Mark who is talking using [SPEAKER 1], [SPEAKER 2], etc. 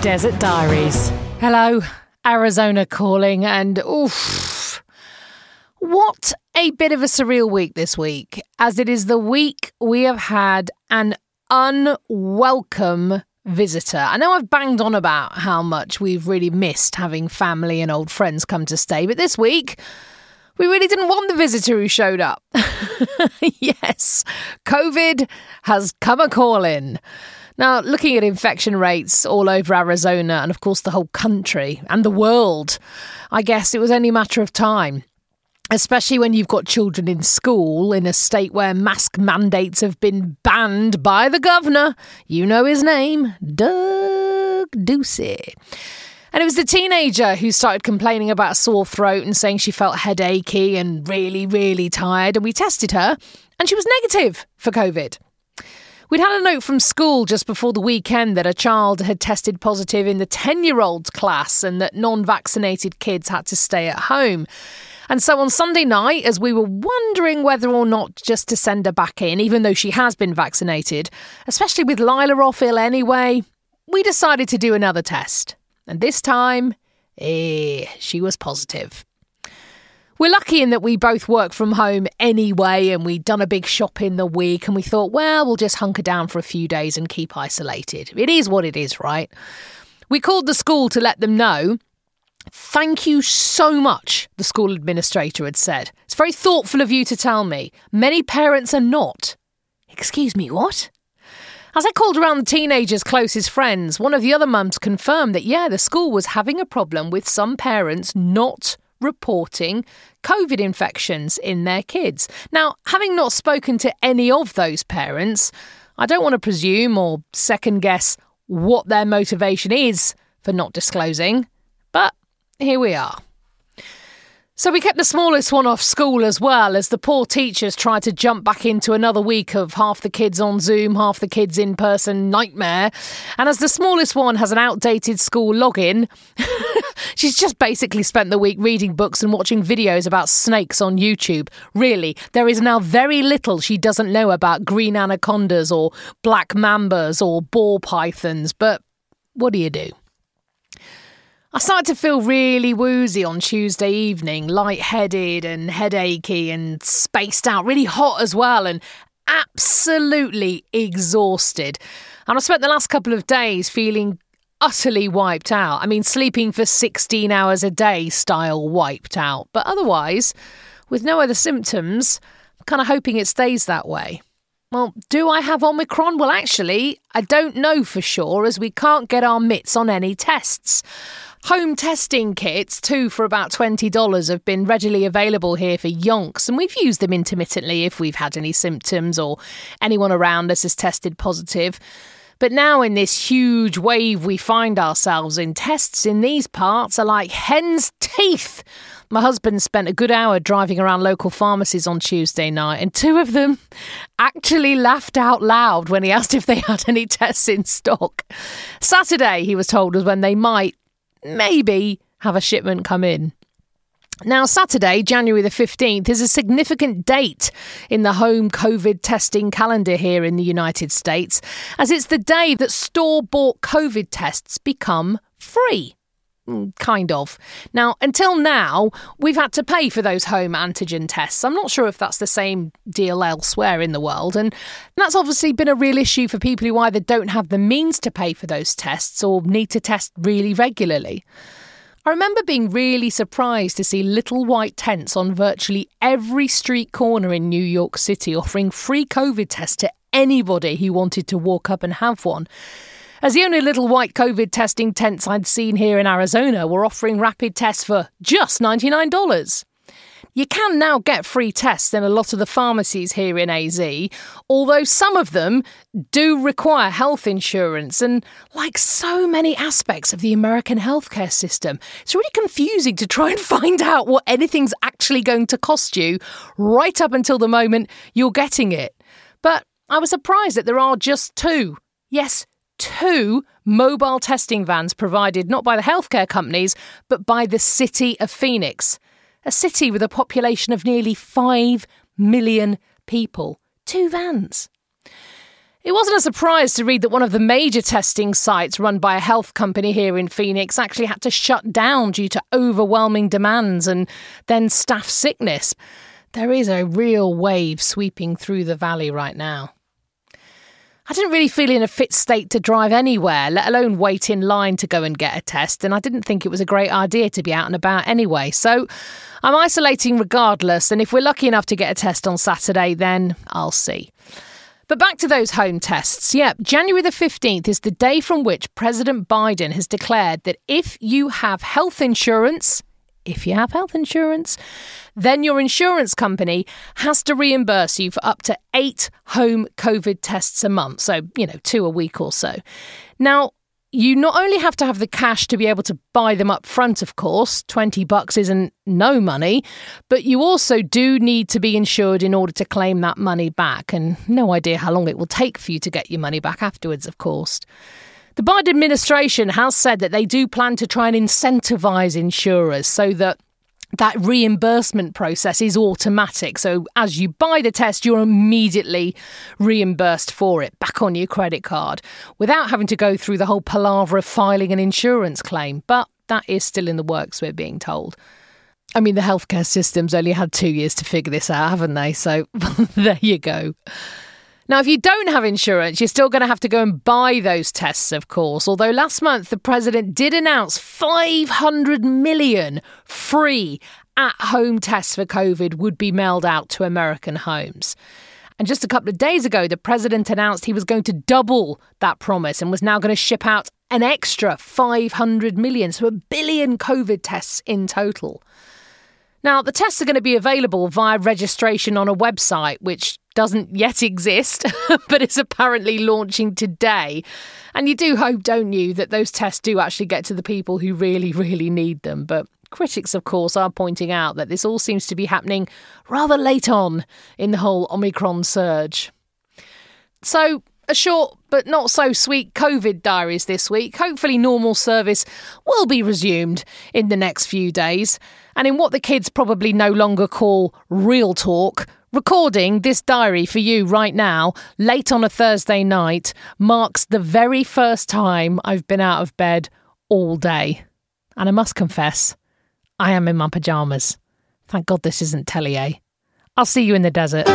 [SPEAKER 1] Desert Diaries. Hello, Arizona calling, and oof. What a bit of a surreal week this week, as it is the week we have had an unwelcome visitor. I know I've banged on about how much we've really missed having family and old friends come to stay, but this week, we really didn't want the visitor who showed up. yes, COVID has come a calling. Now, looking at infection rates all over Arizona and, of course, the whole country and the world, I guess it was only a matter of time. Especially when you've got children in school in a state where mask mandates have been banned by the governor. You know his name, Doug Ducey. And it was the teenager who started complaining about a sore throat and saying she felt headachy and really, really tired. And we tested her, and she was negative for COVID. We'd had a note from school just before the weekend that a child had tested positive in the 10 year old class and that non vaccinated kids had to stay at home. And so on Sunday night, as we were wondering whether or not just to send her back in, even though she has been vaccinated, especially with Lila off ill anyway, we decided to do another test. And this time, eh, she was positive. We're lucky in that we both work from home anyway, and we'd done a big shop in the week, and we thought, well, we'll just hunker down for a few days and keep isolated. It is what it is, right? We called the school to let them know. Thank you so much, the school administrator had said. It's very thoughtful of you to tell me. Many parents are not. Excuse me, what? As I called around the teenager's closest friends, one of the other mums confirmed that, yeah, the school was having a problem with some parents not reporting COVID infections in their kids. Now, having not spoken to any of those parents, I don't want to presume or second guess what their motivation is for not disclosing, but here we are. So we kept the smallest one off school as well as the poor teachers tried to jump back into another week of half the kids on Zoom, half the kids in person nightmare. And as the smallest one has an outdated school login, she's just basically spent the week reading books and watching videos about snakes on YouTube. Really, there is now very little she doesn't know about green anacondas or black mambas or ball pythons, but what do you do? I started to feel really woozy on Tuesday evening, lightheaded and headachy and spaced out, really hot as well, and absolutely exhausted. And I spent the last couple of days feeling utterly wiped out. I mean, sleeping for 16 hours a day style wiped out. But otherwise, with no other symptoms, I'm kind of hoping it stays that way. Well, do I have Omicron? Well, actually, I don't know for sure as we can't get our mitts on any tests. Home testing kits, two for about $20, have been readily available here for yonks, and we've used them intermittently if we've had any symptoms or anyone around us has tested positive. But now, in this huge wave we find ourselves in, tests in these parts are like hen's teeth. My husband spent a good hour driving around local pharmacies on Tuesday night, and two of them actually laughed out loud when he asked if they had any tests in stock. Saturday, he was told, was when they might, maybe have a shipment come in. Now, Saturday, January the 15th, is a significant date in the home COVID testing calendar here in the United States, as it's the day that store bought COVID tests become free. Mm, kind of. Now, until now, we've had to pay for those home antigen tests. I'm not sure if that's the same deal elsewhere in the world. And that's obviously been a real issue for people who either don't have the means to pay for those tests or need to test really regularly. I remember being really surprised to see little white tents on virtually every street corner in New York City offering free COVID tests to anybody who wanted to walk up and have one as the only little white COVID testing tents I'd seen here in Arizona were offering rapid tests for just $99. You can now get free tests in a lot of the pharmacies here in AZ, although some of them do require health insurance. And like so many aspects of the American healthcare system, it's really confusing to try and find out what anything's actually going to cost you right up until the moment you're getting it. But I was surprised that there are just two. Yes, two mobile testing vans provided not by the healthcare companies, but by the city of Phoenix, a city with a population of nearly 5 million people. Two vans. It wasn't a surprise to read that one of the major testing sites run by a health company here in Phoenix actually had to shut down due to overwhelming demands and then staff sickness. There is a real wave sweeping through the valley right now. I didn't really feel in a fit state to drive anywhere, let alone wait in line to go and get a test, and I didn't think it was a great idea to be out and about anyway. So I'm isolating regardless, and if we're lucky enough to get a test on Saturday, then I'll see. But back to those home tests. Yeah, January the 15th is the day from which President Biden has declared that if you have health insurance, if you have health insurance, then your insurance company has to reimburse you for up to eight home COVID tests a month. So, you know, two a week or so. Now, you not only have to have the cash to be able to buy them up front, of course, 20 bucks isn't no money, but you also do need to be insured in order to claim that money back. And no idea how long it will take for you to get your money back afterwards, of course. The Biden administration has said that they do plan to try and incentivize insurers so that that reimbursement process is automatic. So as you buy the test, you're immediately reimbursed for it back on your credit card without having to go through the whole palaver of filing an insurance claim. But that is still in the works, we're being told. I mean, the healthcare system's only had two years to figure this out, haven't they? So there you go. Now, if you don't have insurance, you're still going to have to go and buy those tests, of course. Although last month the president did announce 500 million free at home tests for COVID would be mailed out to American homes. And just a couple of days ago, the president announced he was going to double that promise and was now going to ship out an extra 500 million, so a billion COVID tests in total. Now, the tests are going to be available via registration on a website, which doesn't yet exist, but is apparently launching today. And you do hope, don't you, that those tests do actually get to the people who really, really need them. But critics, of course, are pointing out that this all seems to be happening rather late on in the whole Omicron surge. So, a short but not so sweet COVID diaries this week. Hopefully, normal service will be resumed in the next few days. And in what the kids probably no longer call real talk, recording this diary for you right now, late on a Thursday night, marks the very first time I've been out of bed all day. And I must confess, I am in my pyjamas. Thank God this isn't Tellier. Eh? I'll see you in the desert.